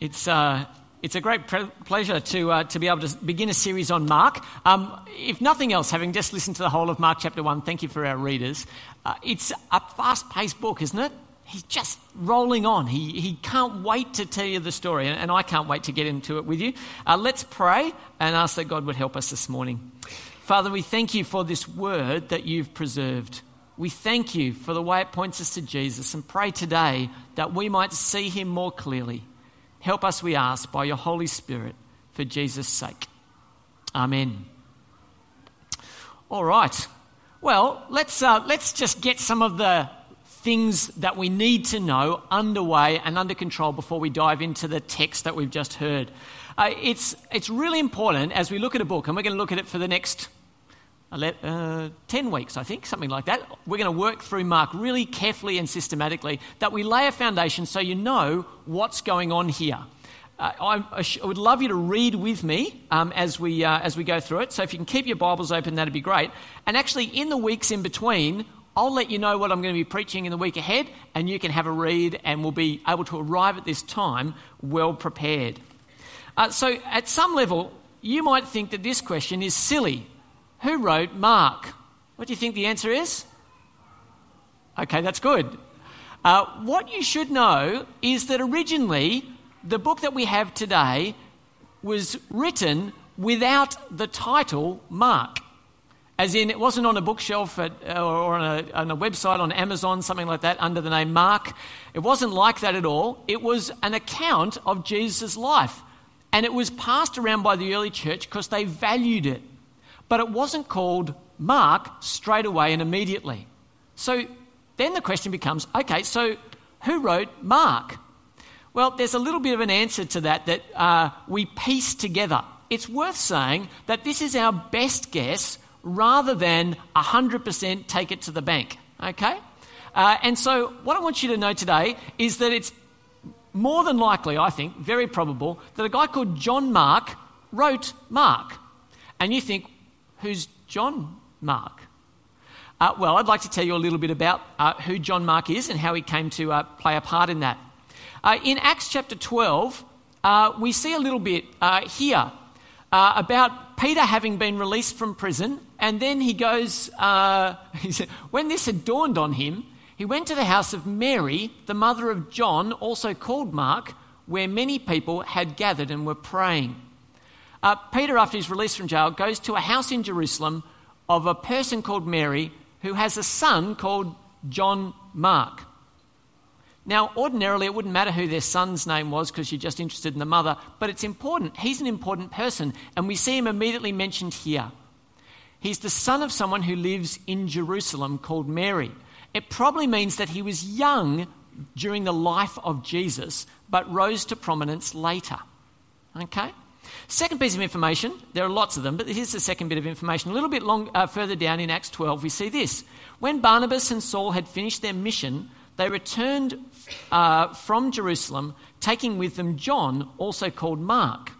It's, uh, it's a great pre- pleasure to, uh, to be able to begin a series on Mark. Um, if nothing else, having just listened to the whole of Mark chapter 1, thank you for our readers. Uh, it's a fast paced book, isn't it? He's just rolling on. He, he can't wait to tell you the story, and, and I can't wait to get into it with you. Uh, let's pray and ask that God would help us this morning. Father, we thank you for this word that you've preserved. We thank you for the way it points us to Jesus and pray today that we might see him more clearly. Help us, we ask, by your Holy Spirit for Jesus' sake. Amen. All right. Well, let's, uh, let's just get some of the things that we need to know underway and under control before we dive into the text that we've just heard. Uh, it's, it's really important as we look at a book, and we're going to look at it for the next uh, 10 weeks, I think, something like that. We're going to work through Mark really carefully and systematically, that we lay a foundation so you know what's going on here. Uh, I, I, would love you to read with me um, as, we, uh, as we go through it. So if you can keep your Bibles open, that'd be great. And actually, in the weeks in between, I'll let you know what I'm going to be preaching in the week ahead, and you can have a read, and we'll be able to arrive at this time well prepared. Uh, so, at some level, you might think that this question is silly who wrote Mark? What do you think the answer is? Okay, that's good. Uh, what you should know is that originally the book that we have today was written without the title Mark. As in, it wasn't on a bookshelf at, or on a, on a, website on Amazon, something like that, under the name Mark. It wasn't like that at all. It was an account of Jesus' life. And it was passed around by the early church because they valued it. But it wasn't called Mark straight away and immediately. So then the question becomes okay, so who wrote Mark? Well, there's a little bit of an answer to that that uh, we piece together. It's worth saying that this is our best guess rather than 100% take it to the bank. Okay? Uh, and so, what I want you to know today is that it's more than likely, I think, very probable, that a guy called John Mark wrote Mark. And you think, Who's John Mark? Uh, well, I'd like to tell you a little bit about uh, who John Mark is and how he came to uh, play a part in that. Uh, in Acts chapter 12, uh, we see a little bit uh, here about Peter having been released from prison, and then he goes, he said, when this had dawned on him, he went to the house of Mary, the mother of John, also called Mark, where many people had gathered and were praying. Uh, Peter, after he's released from jail, goes to a house in Jerusalem of a person called Mary who has a son called John Mark. Now, ordinarily, it wouldn't matter who their son's name was because you're just interested in the mother, but it's important. He's an important person, and we see him immediately mentioned here. He's the son of someone who lives in Jerusalem called Mary. It probably means that he was young during the life of Jesus, but rose to prominence later. Okay? Second piece of information, there are lots of them, but here's the second bit of information. A little bit long, uh, further down in Acts 12, we see this. When Barnabas and Saul had finished their mission, they returned uh, from Jerusalem, taking with them John, also called Mark.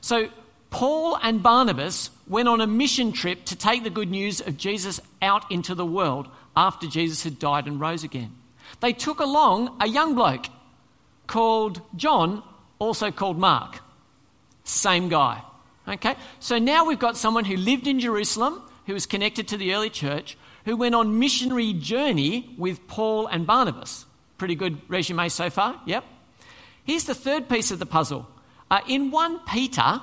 So, Paul and Barnabas went on a mission trip to take the good news of Jesus out into the world after Jesus had died and rose again. They took along a young bloke called John, also called Mark. Same guy. Okay? So now we've got someone who lived in Jerusalem, who was connected to the early church, who went on missionary journey with Paul and Barnabas. Pretty good resume so far, yep. Here's the third piece of the puzzle. Uh, in 1 Peter,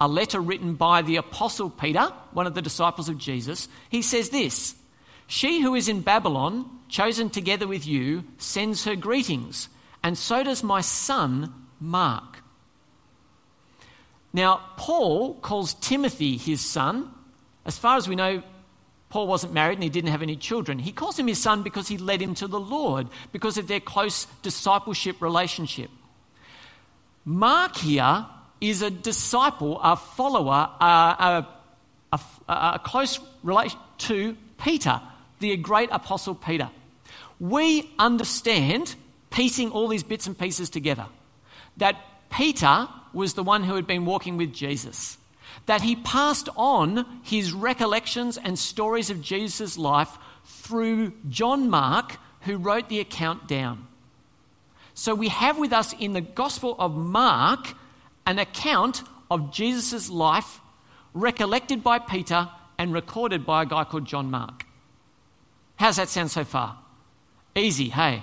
a letter written by the Apostle Peter, one of the disciples of Jesus, he says this She who is in Babylon, chosen together with you, sends her greetings, and so does my son Mark. Now, Paul calls Timothy his son. As far as we know, Paul wasn't married and he didn't have any children. He calls him his son because he led him to the Lord, because of their close discipleship relationship. Mark here is a disciple, a follower, a, a, a, a close relation to Peter, the great apostle Peter. We understand, piecing all these bits and pieces together, that Peter was the one who had been walking with Jesus. That he passed on his recollections and stories of Jesus' life through John Mark, who wrote the account down. So we have with us in the Gospel of Mark an account of Jesus' life recollected by Peter and recorded by a guy called John Mark. How's that sound so far? Easy, hey?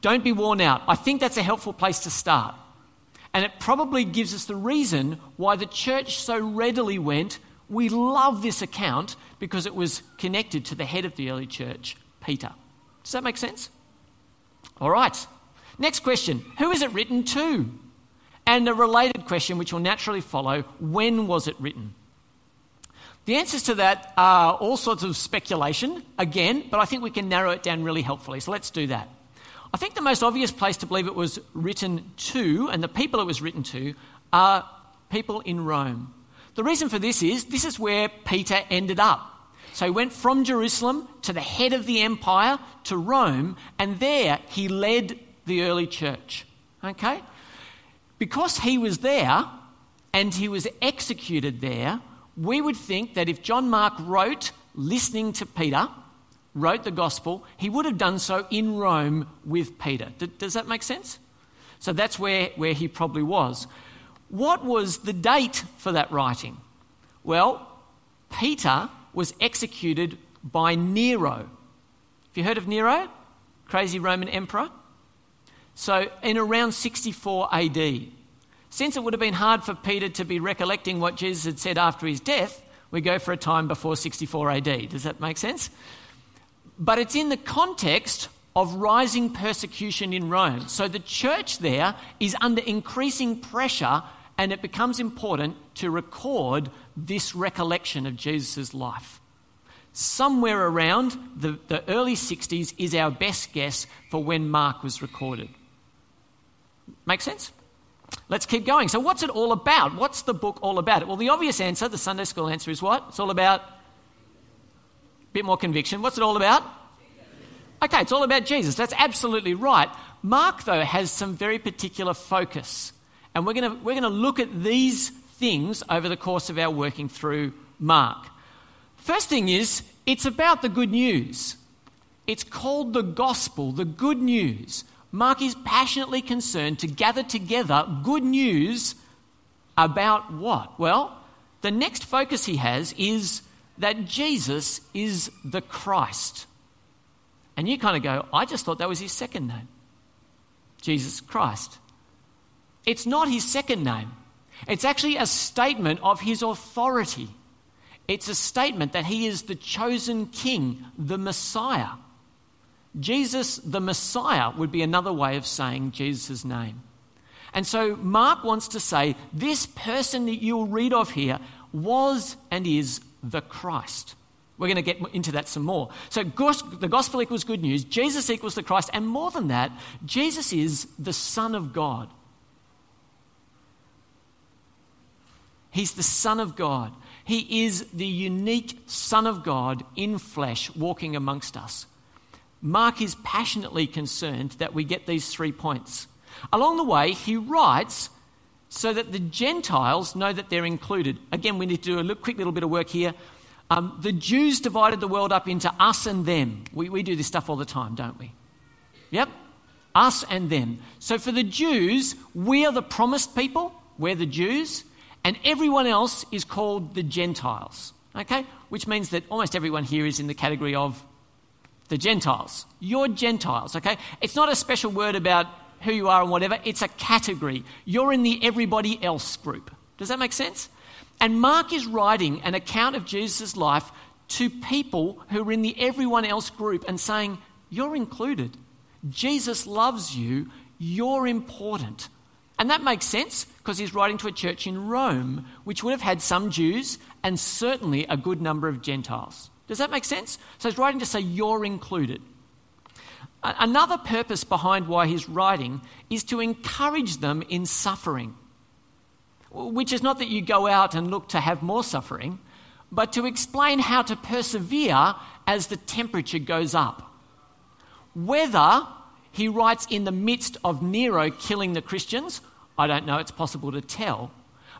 Don't be worn out. I think that's a helpful place to start. And it probably gives us the reason why the church so readily went, we love this account because it was connected to the head of the early church, Peter. Does that make sense? All right. Next question Who is it written to? And a related question, which will naturally follow when was it written? The answers to that are all sorts of speculation, again, but I think we can narrow it down really helpfully. So let's do that. I think the most obvious place to believe it was written to, and the people it was written to, are people in Rome. The reason for this is this is where Peter ended up. So he went from Jerusalem to the head of the empire, to Rome, and there he led the early church. Okay? Because he was there and he was executed there, we would think that if John Mark wrote listening to Peter, wrote the gospel, he would have done so in Rome with Peter. Does that make sense? So that's where, where he probably was. What was the date for that writing? Well, Peter was executed by Nero. Have you heard of Nero? Crazy Roman emperor? So, in around 64 AD. Since it would have been hard for Peter to be recollecting what Jesus had said after his death, we go for a time before 64 AD. Does that make sense? But it's in the context of rising persecution in Rome. So the church there is under increasing pressure, and it becomes important to record this recollection of Jesus' life. Somewhere around the, the early 60s is our best guess for when Mark was recorded. Make sense? Let's keep going. So, what's it all about? What's the book all about? Well, the obvious answer, the Sunday school answer, is what? It's all about bit more conviction. What's it all about? Okay, it's all about Jesus. That's absolutely right. Mark, though, has some very particular focus. And we're going we're gonna look at these things over the course of our working through Mark. First thing is, it's about the good news. It's called the gospel, the good news. Mark is passionately concerned to gather together good news about what? Well, the next focus he has is that Jesus is the Christ. And you kind of go, I just thought that was his second name Jesus Christ. It's not his second name, it's actually a statement of his authority. It's a statement that he is the chosen king, the Messiah. Jesus, the Messiah, would be another way of saying Jesus' name. And so Mark wants to say this person that you'll read of here was and is the Christ. We're going to get into that some more. So the gospel equals good news, Jesus equals the Christ, and more than that, Jesus is the Son of God. He's the Son of God. He is the unique Son of God in flesh walking amongst us. Mark is passionately concerned that we get these three points. Along the way, he writes so that the Gentiles know that they're included. Again, we need to do a quick little bit of work here. Um, the Jews divided the world up into us and them. We, we do this stuff all the time, don't we? Yep. Us and them. So for the Jews, we are the promised people, we're the Jews, and everyone else is called the Gentiles. Okay? Which means that almost everyone here is in the category of the Gentiles. You're Gentiles, okay? It's not a special word about who you are and whatever, it's a category. You're in the everybody else group. Does that make sense? And Mark is writing an account of Jesus' life to people who are in the everyone else group and saying, You're included. Jesus loves you. You're important. And that makes sense because he's writing to a church in Rome, which would have had some Jews and certainly a good number of Gentiles. Does that make sense? So he's writing to say you're included. Another purpose behind why he's writing is to encourage them in suffering, which is not that you go out and look to have more suffering, but to explain how to persevere as the temperature goes up. Whether he writes in the midst of Nero killing the Christians, I don't know, it's possible to tell.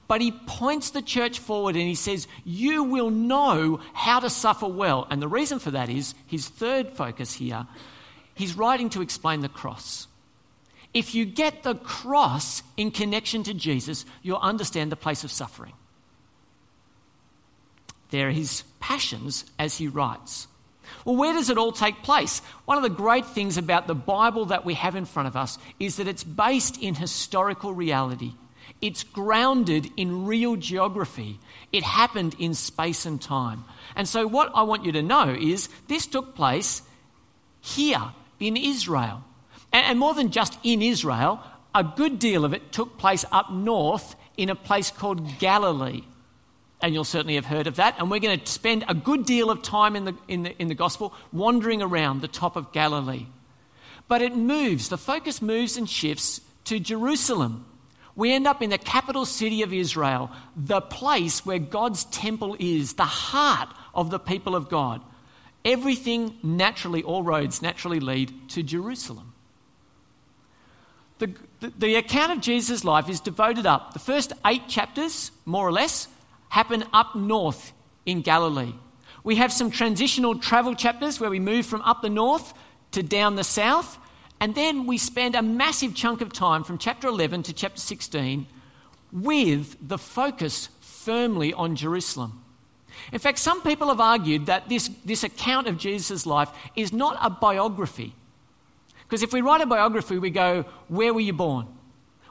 But he points the church forward and he says, You will know how to suffer well. And the reason for that is his third focus here. He's writing to explain the cross. If you get the cross in connection to Jesus, you'll understand the place of suffering. There are his passions as he writes. Well, where does it all take place? One of the great things about the Bible that we have in front of us is that it's based in historical reality. It's grounded in real geography. It happened in space and time. And so, what I want you to know is this took place here in Israel. And more than just in Israel, a good deal of it took place up north in a place called Galilee. And you'll certainly have heard of that. And we're going to spend a good deal of time in the, in the, in the gospel wandering around the top of Galilee. But it moves, the focus moves and shifts to Jerusalem. We end up in the capital city of Israel, the place where God's temple is, the heart of the people of God. Everything naturally, all roads naturally lead to Jerusalem. The, the, the account of Jesus' life is devoted up. The first eight chapters, more or less, happen up north in Galilee. We have some transitional travel chapters where we move from up the north to down the south. And then we spend a massive chunk of time from chapter 11 to chapter 16 with the focus firmly on Jerusalem. In fact, some people have argued that this, this account of Jesus' life is not a biography. Because if we write a biography, we go, Where were you born?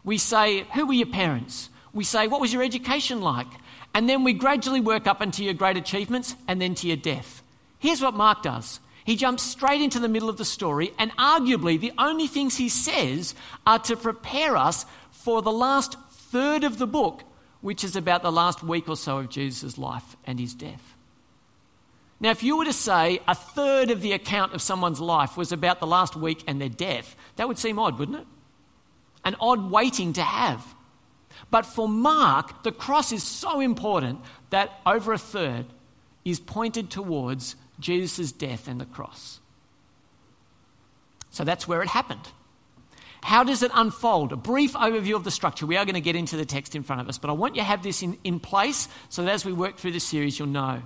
We say, Who were your parents? We say, What was your education like? And then we gradually work up into your great achievements and then to your death. Here's what Mark does he jumps straight into the middle of the story, and arguably the only things he says are to prepare us for the last third of the book, which is about the last week or so of Jesus' life and his death. Now, if you were to say a third of the account of someone's life was about the last week and their death, that would seem odd, wouldn't it? An odd waiting to have. But for Mark, the cross is so important that over a third is pointed towards Jesus' death and the cross. So that's where it happened. How does it unfold? A brief overview of the structure. We are going to get into the text in front of us, but I want you to have this in, in place so that as we work through the series, you'll know.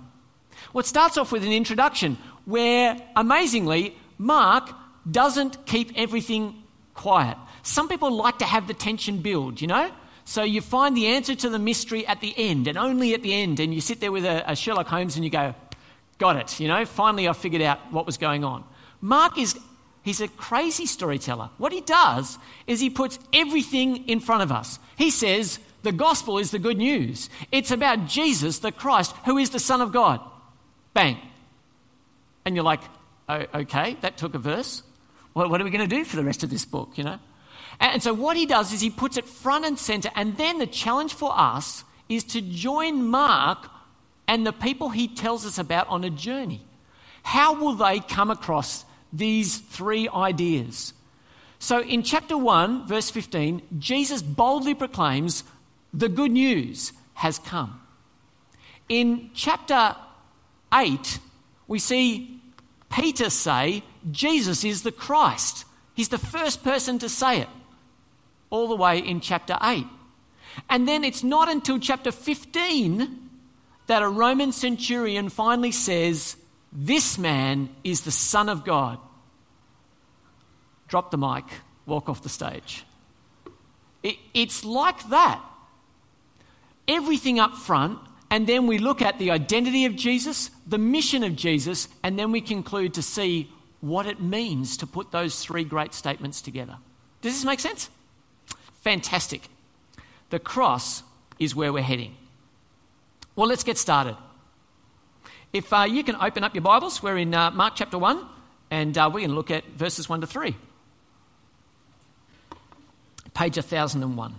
Well, it starts off with an introduction where, amazingly, Mark doesn't keep everything quiet. Some people like to have the tension build, you know? So you find the answer to the mystery at the end, and only at the end, and you sit there with a, a Sherlock Holmes and you go, Got it, you know, finally I figured out what was going on. Mark is He's a crazy storyteller. What he does is he puts everything in front of us. He says, the gospel is the good news. It's about Jesus, the Christ, who is the Son of God. Bang. And you're like, oh, okay, that took a verse. What, what are we going to do for the rest of this book, you know? And so what he does is he puts it front and center. And then the challenge for us is to join Mark and the people he tells us about on a journey. How will they come across these three ideas? So in chapter 1, verse 15, Jesus boldly proclaims, The good news has come. In chapter 8, we see Peter say, Jesus is the Christ. He's the first person to say it, all the way in chapter 8. And then it's not until chapter 15 that a Roman centurion finally says, This man is the Son of God. Drop the mic, walk off the stage. It, it's like that. Everything up front, and then we look at the identity of Jesus, the mission of Jesus, and then we conclude to see what it means to put those three great statements together. Does this make sense? Fantastic. The cross is where we're heading. Well, let's get started. If uh, you can open up your Bibles, we're in uh, Mark chapter 1, and uh, we're going to look at verses 1 to 3. Page 1001.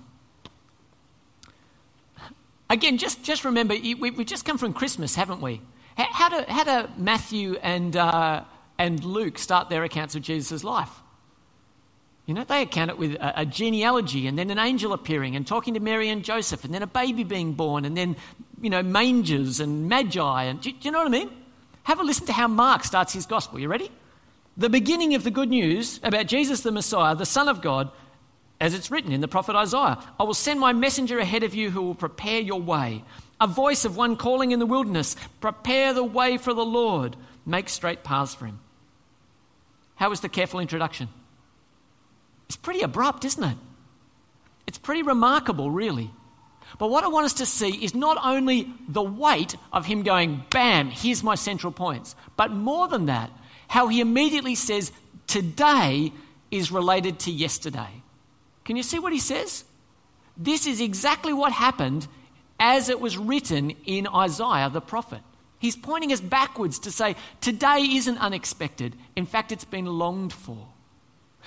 Again, just, just remember, we, have just come from Christmas, haven't we? How, do, how do Matthew and, uh, and Luke start their accounts of Jesus' life? You know, they account it with a, genealogy and then an angel appearing and talking to Mary and Joseph and then a baby being born and then, you know, mangers and magi. And do, do you know what I mean? Have a listen to how Mark starts his gospel. You ready? The beginning of the good news about Jesus the Messiah, the Son of God, as it's written in the prophet Isaiah I will send my messenger ahead of you who will prepare your way. A voice of one calling in the wilderness, prepare the way for the Lord, make straight paths for him. How was the careful introduction? It's pretty abrupt, isn't it? It's pretty remarkable, really. But what I want us to see is not only the weight of him going, bam, here's my central points, but more than that, how he immediately says, today is related to yesterday. Can you see what he says? This is exactly what happened as it was written in Isaiah the prophet. He's pointing us backwards to say, today isn't unexpected. In fact, it's been longed for.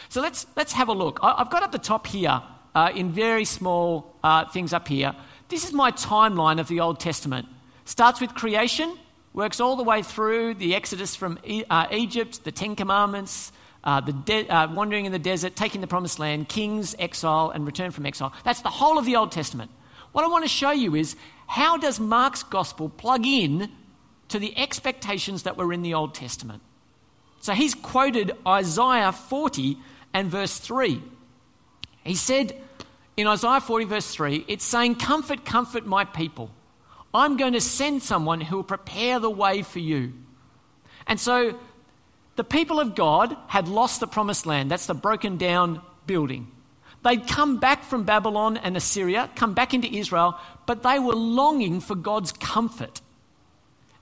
So let's, let's have a look. I've got at the top here uh, in very small uh, things up here. This is my timeline of the Old Testament. Starts with creation, works all the way through the Exodus from e- uh, Egypt, the Ten Commandments, uh, the de- uh, wandering in the desert, taking the promised land, kings, exile, and return from exile. That's the whole of the Old Testament. What I want to show you is how does Mark's gospel plug in to the expectations that were in the Old Testament? So he's quoted Isaiah 40 and verse 3. He said, in Isaiah 40, verse 3, it's saying, Comfort, comfort my people. I'm going to send someone who will prepare the way for you. And so the people of God had lost the promised land. That's the broken down building. They'd come back from Babylon and Assyria, come back into Israel, but they were longing for God's comfort.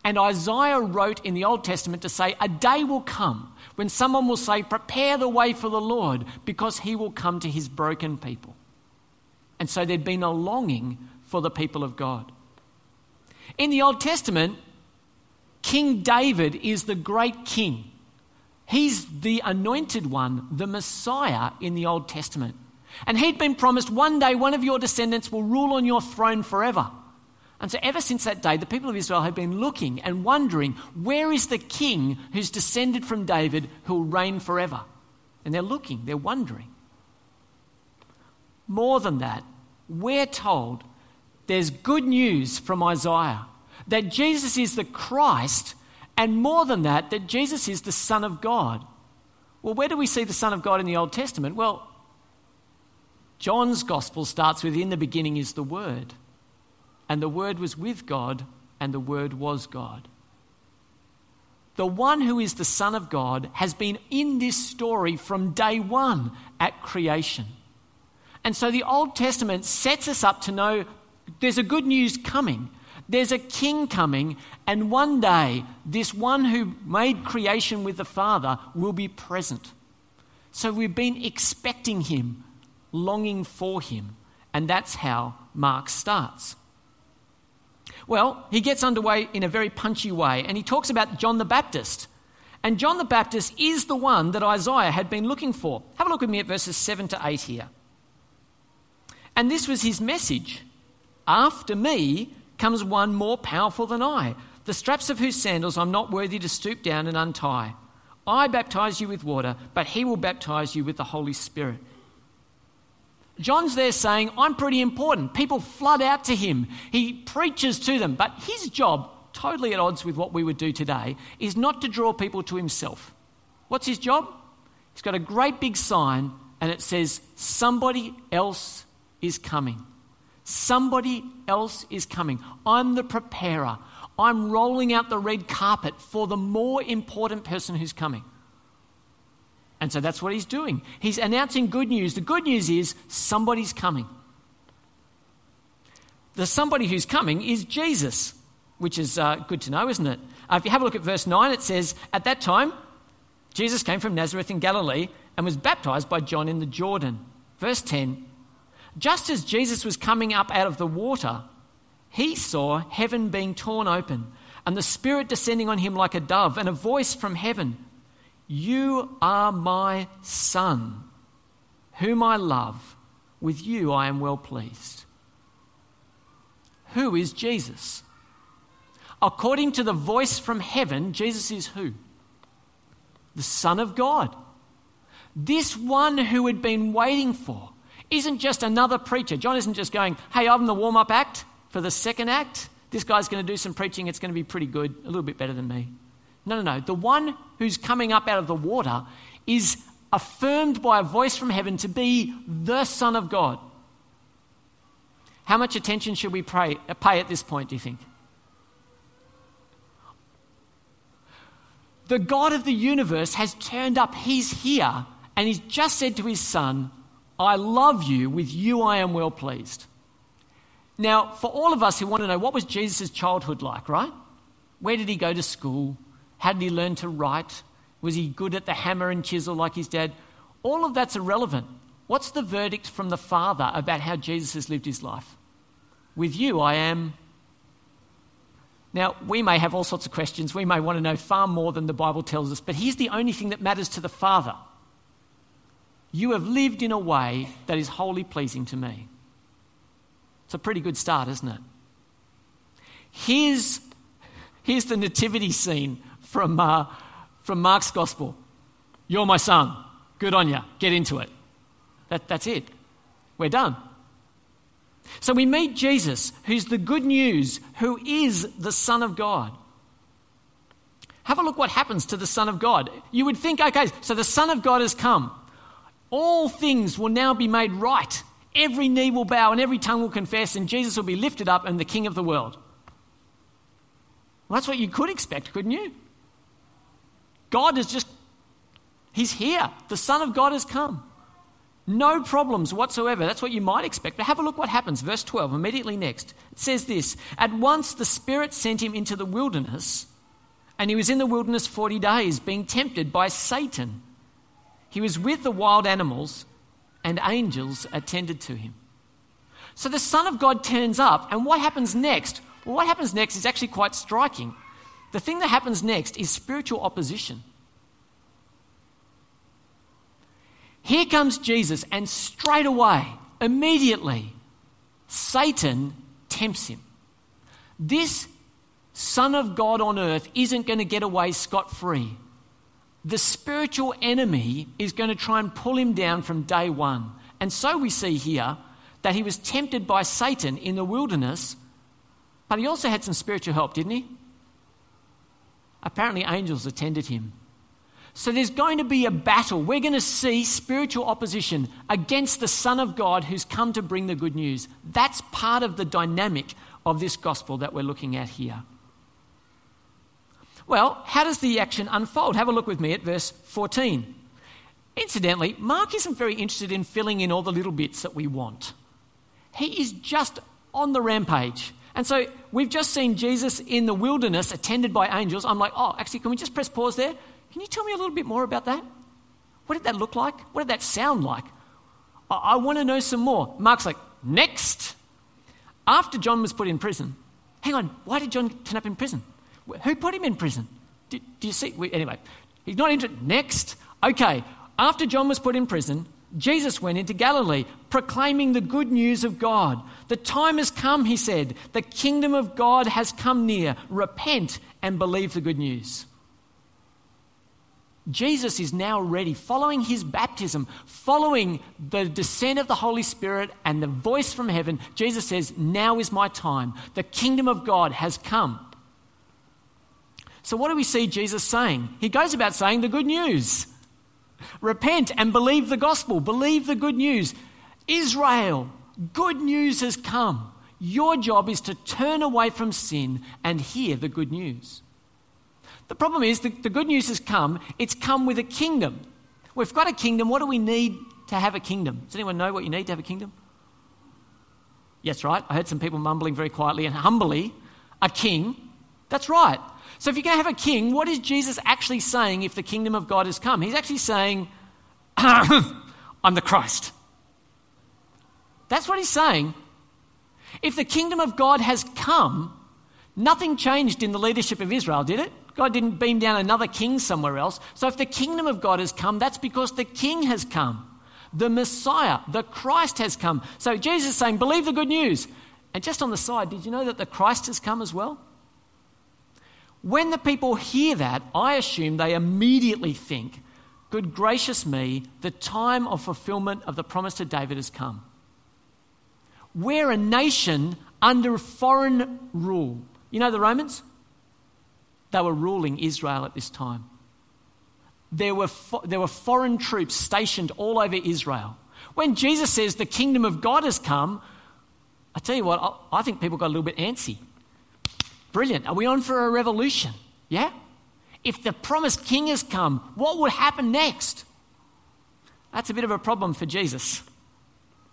And Isaiah wrote in the Old Testament to say, A day will come when someone will say, Prepare the way for the Lord, because he will come to his broken people. And so there'd been a longing for the people of God. In the Old Testament, King David is the great king. He's the anointed one, the Messiah in the Old Testament. And he'd been promised one day one of your descendants will rule on your throne forever. And so, ever since that day, the people of Israel have been looking and wondering where is the king who's descended from David who will reign forever? And they're looking, they're wondering. More than that, we're told there's good news from Isaiah that Jesus is the Christ, and more than that, that Jesus is the Son of God. Well, where do we see the Son of God in the Old Testament? Well, John's Gospel starts with In the beginning is the Word, and the Word was with God, and the Word was God. The one who is the Son of God has been in this story from day one at creation. And so the Old Testament sets us up to know there's a good news coming. There's a king coming, and one day, this one who made creation with the Father will be present. So we've been expecting him, longing for him, and that's how Mark starts. Well, he gets underway in a very punchy way, and he talks about John the Baptist. And John the Baptist is the one that Isaiah had been looking for. Have a look with me at verses 7 to 8 here. And this was his message After me comes one more powerful than I, the straps of whose sandals I'm not worthy to stoop down and untie. I baptize you with water, but he will baptize you with the Holy Spirit. John's there saying, I'm pretty important. People flood out to him. He preaches to them. But his job, totally at odds with what we would do today, is not to draw people to himself. What's his job? He's got a great big sign and it says, Somebody else is coming. Somebody else is coming. I'm the preparer. I'm rolling out the red carpet for the more important person who's coming. And so that's what he's doing. He's announcing good news. The good news is somebody's coming. The somebody who's coming is Jesus, which is uh, good to know, isn't it? Uh, if you have a look at verse 9, it says, At that time, Jesus came from Nazareth in Galilee and was baptized by John in the Jordan. Verse 10 just as Jesus was coming up out of the water, he saw heaven being torn open and the Spirit descending on him like a dove, and a voice from heaven You are my Son, whom I love. With you I am well pleased. Who is Jesus? According to the voice from heaven, Jesus is who? The Son of God. This one who had been waiting for isn't just another preacher. John isn't just going, hey, I'm the warm up act for the second act. This guy's going to do some preaching. It's going to be pretty good, a little bit better than me. No, no, no. The one who's coming up out of the water is affirmed by a voice from heaven to be the Son of God. How much attention should we pray, pay at this point, do you think? The God of the universe has turned up. He's here, and he's just said to his son, I love you, with you I am well pleased. Now, for all of us who want to know what was Jesus' childhood like, right? Where did he go to school? How did he learn to write? Was he good at the hammer and chisel like his dad? All of that's irrelevant. What's the verdict from the Father about how Jesus has lived his life? With you, I am. Now, we may have all sorts of questions. We may want to know far more than the Bible tells us, but here's the only thing that matters to the Father. You have lived in a way that is wholly pleasing to me. It's a pretty good start, isn't it? Here's, here's the nativity scene from, uh, from Mark's Gospel. You're my son. Good on you. Get into it. That, that's it. We're done. So we meet Jesus, who's the good news, who is the Son of God. Have a look what happens to the Son of God. You would think, okay, so the Son of God has come. All things will now be made right. Every knee will bow and every tongue will confess, and Jesus will be lifted up and the King of the world. Well, that's what you could expect, couldn't you? God is just, He's here. The Son of God has come. No problems whatsoever. That's what you might expect. But have a look what happens. Verse 12, immediately next. It says this At once the Spirit sent him into the wilderness, and he was in the wilderness 40 days, being tempted by Satan. He was with the wild animals, and angels attended to him. So the Son of God turns up, and what happens next? Well, what happens next is actually quite striking. The thing that happens next is spiritual opposition. Here comes Jesus, and straight away, immediately, Satan tempts him. This Son of God on earth isn't going to get away scot free. The spiritual enemy is going to try and pull him down from day one. And so we see here that he was tempted by Satan in the wilderness, but he also had some spiritual help, didn't he? Apparently, angels attended him. So there's going to be a battle. We're going to see spiritual opposition against the Son of God who's come to bring the good news. That's part of the dynamic of this gospel that we're looking at here. Well, how does the action unfold? Have a look with me at verse 14. Incidentally, Mark isn't very interested in filling in all the little bits that we want. He is just on the rampage. And so we've just seen Jesus in the wilderness attended by angels. I'm like, oh, actually, can we just press pause there? Can you tell me a little bit more about that? What did that look like? What did that sound like? I, I want to know some more. Mark's like, next. After John was put in prison, hang on, why did John turn up in prison? Who put him in prison? Do, do you see? Anyway, he's not interested. Next. Okay, after John was put in prison, Jesus went into Galilee proclaiming the good news of God. The time has come, he said. The kingdom of God has come near. Repent and believe the good news. Jesus is now ready, following his baptism, following the descent of the Holy Spirit and the voice from heaven. Jesus says, Now is my time. The kingdom of God has come. So, what do we see Jesus saying? He goes about saying the good news repent and believe the gospel, believe the good news. Israel, good news has come. Your job is to turn away from sin and hear the good news. The problem is the, the good news has come, it's come with a kingdom. We've got a kingdom. What do we need to have a kingdom? Does anyone know what you need to have a kingdom? Yes, right. I heard some people mumbling very quietly and humbly, a king. That's right. So if you're going to have a king, what is Jesus actually saying if the kingdom of God has come? He's actually saying, I'm the Christ. That's what he's saying. If the kingdom of God has come, nothing changed in the leadership of Israel, did it? God didn't beam down another king somewhere else. So if the kingdom of God has come, that's because the king has come. The Messiah, the Christ has come. So Jesus is saying, believe the good news. And just on the side, did you know that the Christ has come as well? When the people hear that, I assume they immediately think, good gracious me, the time of fulfillment of the promise to David has come. We're a nation under foreign rule. You know the Romans? They were ruling Israel at this time. There were, fo- there were foreign troops stationed all over Israel. When Jesus says the kingdom of God has come, I tell you what, I, I think people got a little bit antsy. Brilliant. Are we on for a revolution? Yeah? If the promised king has come, what will happen next? That's a bit of a problem for Jesus.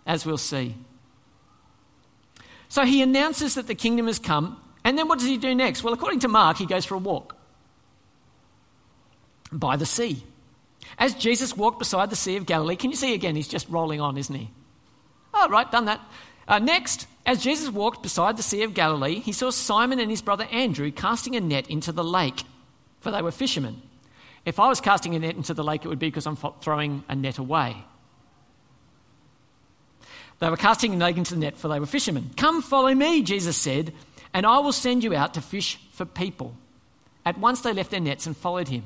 as we'll see. So he announces that the kingdom has come, and then what does he do next? Well, according to Mark, he goes for a walk by the sea. As Jesus walked beside the Sea of Galilee, can you see again? He's just rolling on, isn't he? Oh, right, done that. Uh, next, as Jesus walked beside the Sea of Galilee, he saw Simon and his brother Andrew casting a net into the lake, for they were fishermen. If I was casting a net into the lake, it would be because I'm throwing a net away. They were casting a net into the net, for they were fishermen. Come, follow me, Jesus said, and I will send you out to fish for people. At once they left their nets and followed him.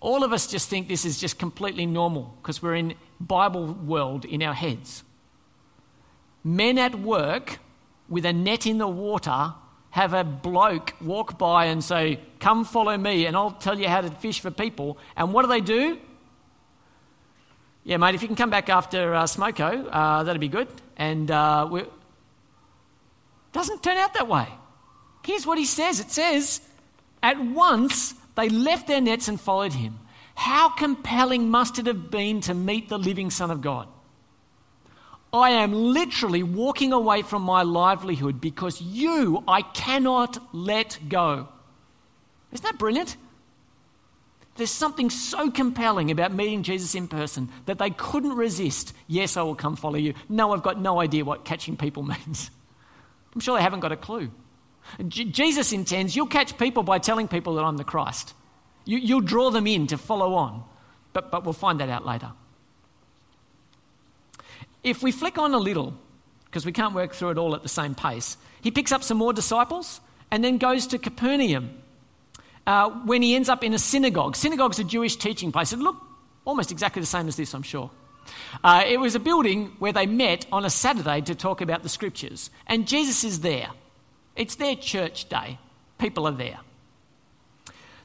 All of us just think this is just completely normal because we're in Bible world in our heads. Men at work with a net in the water have a bloke walk by and say, Come follow me, and I'll tell you how to fish for people. And what do they do? Yeah, mate, if you can come back after uh, Smoko, uh, that'd be good. And uh, doesn't turn out that way. Here's what he says it says, At once they left their nets and followed him. How compelling must it have been to meet the living Son of God? I am literally walking away from my livelihood because you I cannot let go. Isn't that brilliant? There's something so compelling about meeting Jesus in person that they couldn't resist. Yes, I will come follow you. No, I've got no idea what catching people means. I'm sure they haven't got a clue. J- Jesus intends you'll catch people by telling people that I'm the Christ. You, you'll draw them in to follow on. But, but we'll find that out later. If we flick on a little, because we can't work through it all at the same pace, he picks up some more disciples and then goes to Capernaum uh, when he ends up in a synagogue. Synagogue's a Jewish teaching place. It looked almost exactly the same as this, I'm sure. Uh, it was a building where they met on a Saturday to talk about the scriptures. And Jesus is there. It's their church day. People are there.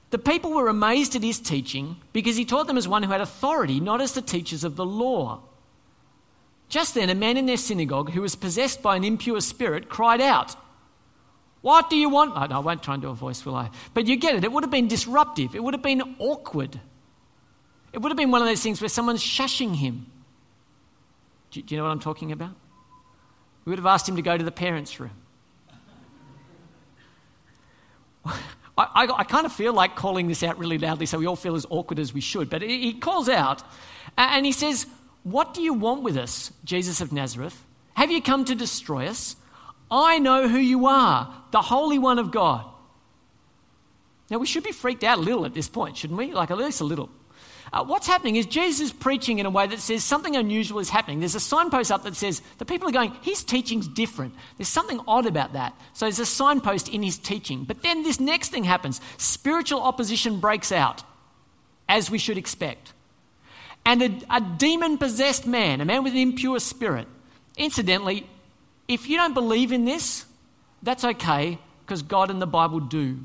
The people were amazed at his teaching because he taught them as one who had authority, not as the teachers of the law. Just then, a man in their synagogue who was possessed by an impure spirit cried out, What do you want? I won't try and do a voice, will I? But you get it. It would have been disruptive, it would have been awkward. It would have been one of those things where someone's shushing him. Do, do you know what I'm talking about? We would have asked him to go to the parents' room. I, I, I, kind of feel like calling this out really loudly so we all feel as awkward as we should. But he calls out and he says, what do you want with us, Jesus of Nazareth? Have you come to destroy us? I know who you are, the Holy One of God. Now, we should be freaked out a little at this point, shouldn't we? Like, at least a little. Uh, what's happening is Jesus is preaching in a way that says something unusual is happening. There's a signpost up that says the people are going, his teaching's different. There's something odd about that. So there's a signpost in his teaching. But then this next thing happens spiritual opposition breaks out, as we should expect and a, a demon possessed man, a man with an impure spirit. Incidentally, if you don't believe in this, that's okay because God and the Bible do.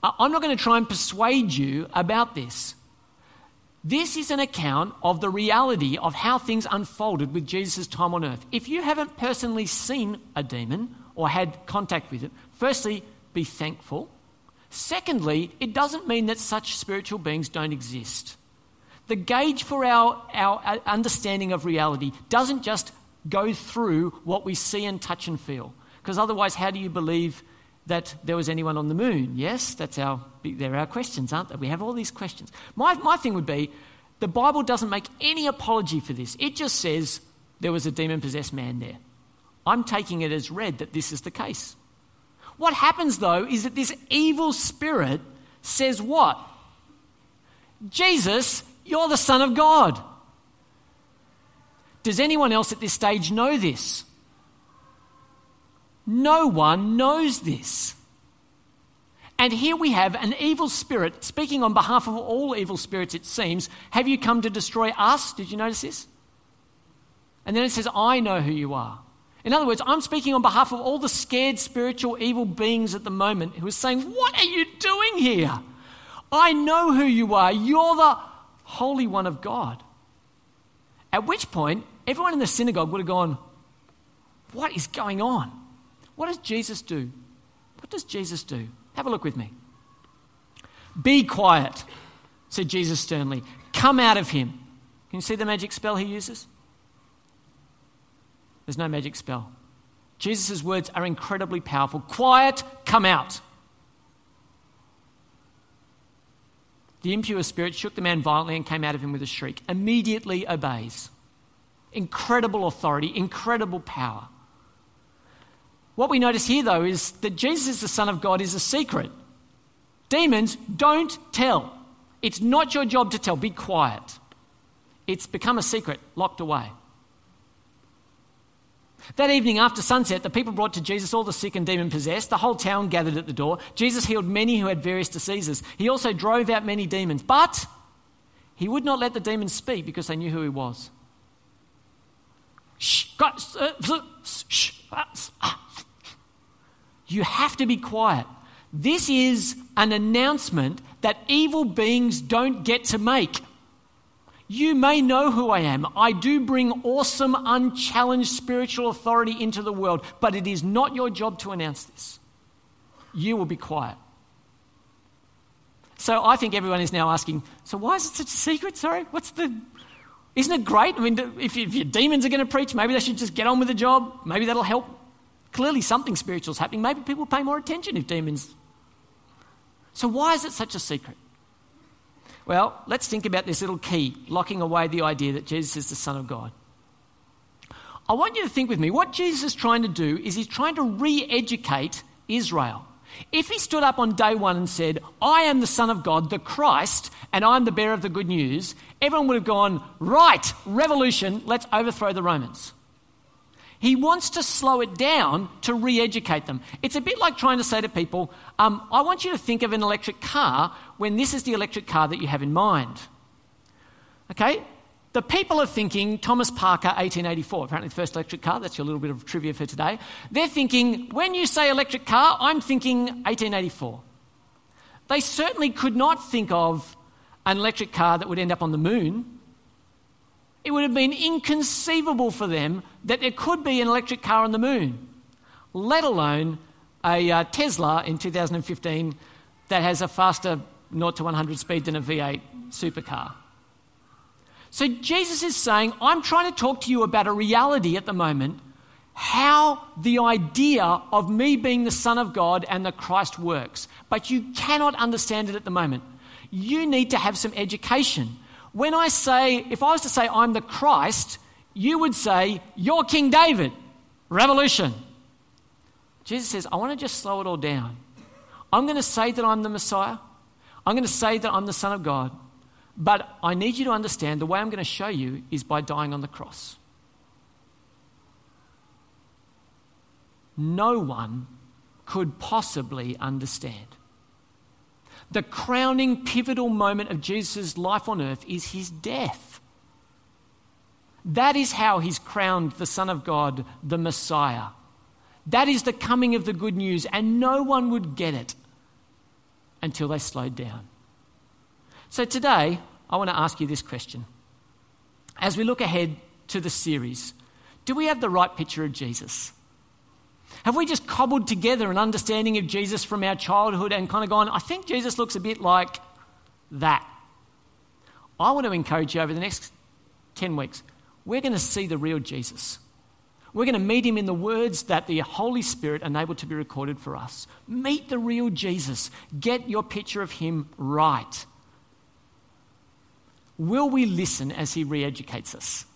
I'm not going to try and persuade you about this. This is an account of the reality of how things unfolded with Jesus' time on earth. If you haven't personally seen a demon or had contact with it, firstly, be thankful Secondly, it doesn't mean that such spiritual beings don't exist. The gauge for our, our uh, understanding of reality doesn't just go through what we see and touch and feel. Because otherwise, how do you believe that there was anyone on the moon? Yes, that's our, they're our questions, aren't they? We have all these questions. My, my thing would be the Bible doesn't make any apology for this, it just says there was a demon possessed man there. I'm taking it as read that this is the case. What happens though is that this evil spirit says, What? Jesus, you're the Son of God. Does anyone else at this stage know this? No one knows this. And here we have an evil spirit speaking on behalf of all evil spirits, it seems. Have you come to destroy us? Did you notice this? And then it says, I know who you are. In other words, I'm speaking on behalf of all the scared spiritual evil beings at the moment who are saying, What are you doing here? I know who you are. You're the Holy One of God. At which point, everyone in the synagogue would have gone, What is going on? What does Jesus do? What does Jesus do? Have a look with me. Be quiet, said Jesus sternly. Come out of him. Can you see the magic spell he uses? There's no magic spell. Jesus' words are incredibly powerful. Quiet, come out. The impure spirit shook the man violently and came out of him with a shriek. Immediately obeys. Incredible authority, incredible power. What we notice here, though, is that Jesus is the Son of God is a secret. Demons don't tell. It's not your job to tell. Be quiet. It's become a secret, locked away. That evening after sunset, the people brought to Jesus all the sick and demon possessed. The whole town gathered at the door. Jesus healed many who had various diseases. He also drove out many demons, but he would not let the demons speak because they knew who he was. You have to be quiet. This is an announcement that evil beings don't get to make. You may know who I am. I do bring awesome, unchallenged spiritual authority into the world, but it is not your job to announce this. You will be quiet. So I think everyone is now asking, so why is it such a secret? Sorry, what's the. Isn't it great? I mean, if, if your demons are going to preach, maybe they should just get on with the job. Maybe that'll help. Clearly, something spiritual is happening. Maybe people pay more attention if demons. So, why is it such a secret? Well, let's think about this little key locking away the idea that Jesus is the Son of God. I want you to think with me what Jesus is trying to do is he's trying to re educate Israel. If he stood up on day one and said, I am the Son of God, the Christ, and I'm the bearer of the good news, everyone would have gone, Right, revolution, let's overthrow the Romans. He wants to slow it down to re educate them. It's a bit like trying to say to people, um, I want you to think of an electric car when this is the electric car that you have in mind. Okay? The people are thinking Thomas Parker, 1884, apparently the first electric car. That's your little bit of trivia for today. They're thinking, when you say electric car, I'm thinking 1884. They certainly could not think of an electric car that would end up on the moon it would have been inconceivable for them that there could be an electric car on the moon, let alone a uh, Tesla in 2015 that has a faster 0 to 100 speed than a V8 supercar. So Jesus is saying, I'm trying to talk to you about a reality at the moment, how the idea of me being the Son of God and the Christ works. But you cannot understand it at the moment. You need to have some education. When I say, if I was to say I'm the Christ, you would say, You're King David. Revolution. Jesus says, I want to just slow it all down. I'm going to say that I'm the Messiah. I'm going to say that I'm the Son of God. But I need you to understand the way I'm going to show you is by dying on the cross. No one could possibly understand the crowning pivotal moment of Jesus' life on earth is his death. That is how he's crowned the Son of God, the Messiah. That is the coming of the good news, and no one would get it until they slowed down. So today, I want to ask you this question. As we look ahead to the series, do we have the right picture of Jesus? Have we just cobbled together an understanding of Jesus from our childhood and kind of gone, I think Jesus looks a bit like that? I want to encourage you over the next 10 weeks, we're going to see the real Jesus. We're going to meet him in the words that the Holy Spirit enabled to be recorded for us. Meet the real Jesus. Get your picture of him right. Will we listen as he re educates us?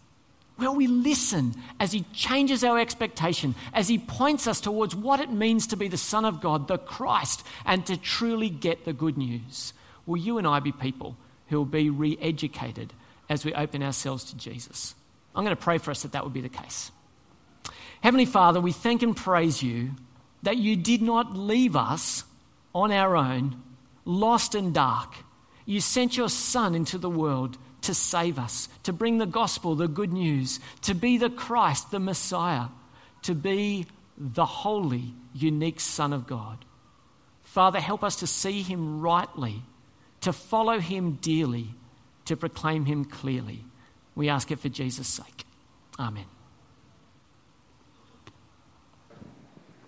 Will we listen as He changes our expectation, as He points us towards what it means to be the Son of God, the Christ, and to truly get the good news? Will you and I be people who will be re educated as we open ourselves to Jesus? I'm going to pray for us that that would be the case. Heavenly Father, we thank and praise you that you did not leave us on our own, lost and dark. You sent your Son into the world to save us, to bring the gospel, the good news, to be the Christ, the Messiah, to be the holy, unique Son of God. Father, help us to see him rightly, to follow him dearly, to proclaim him clearly. We ask it for Jesus' sake. Amen.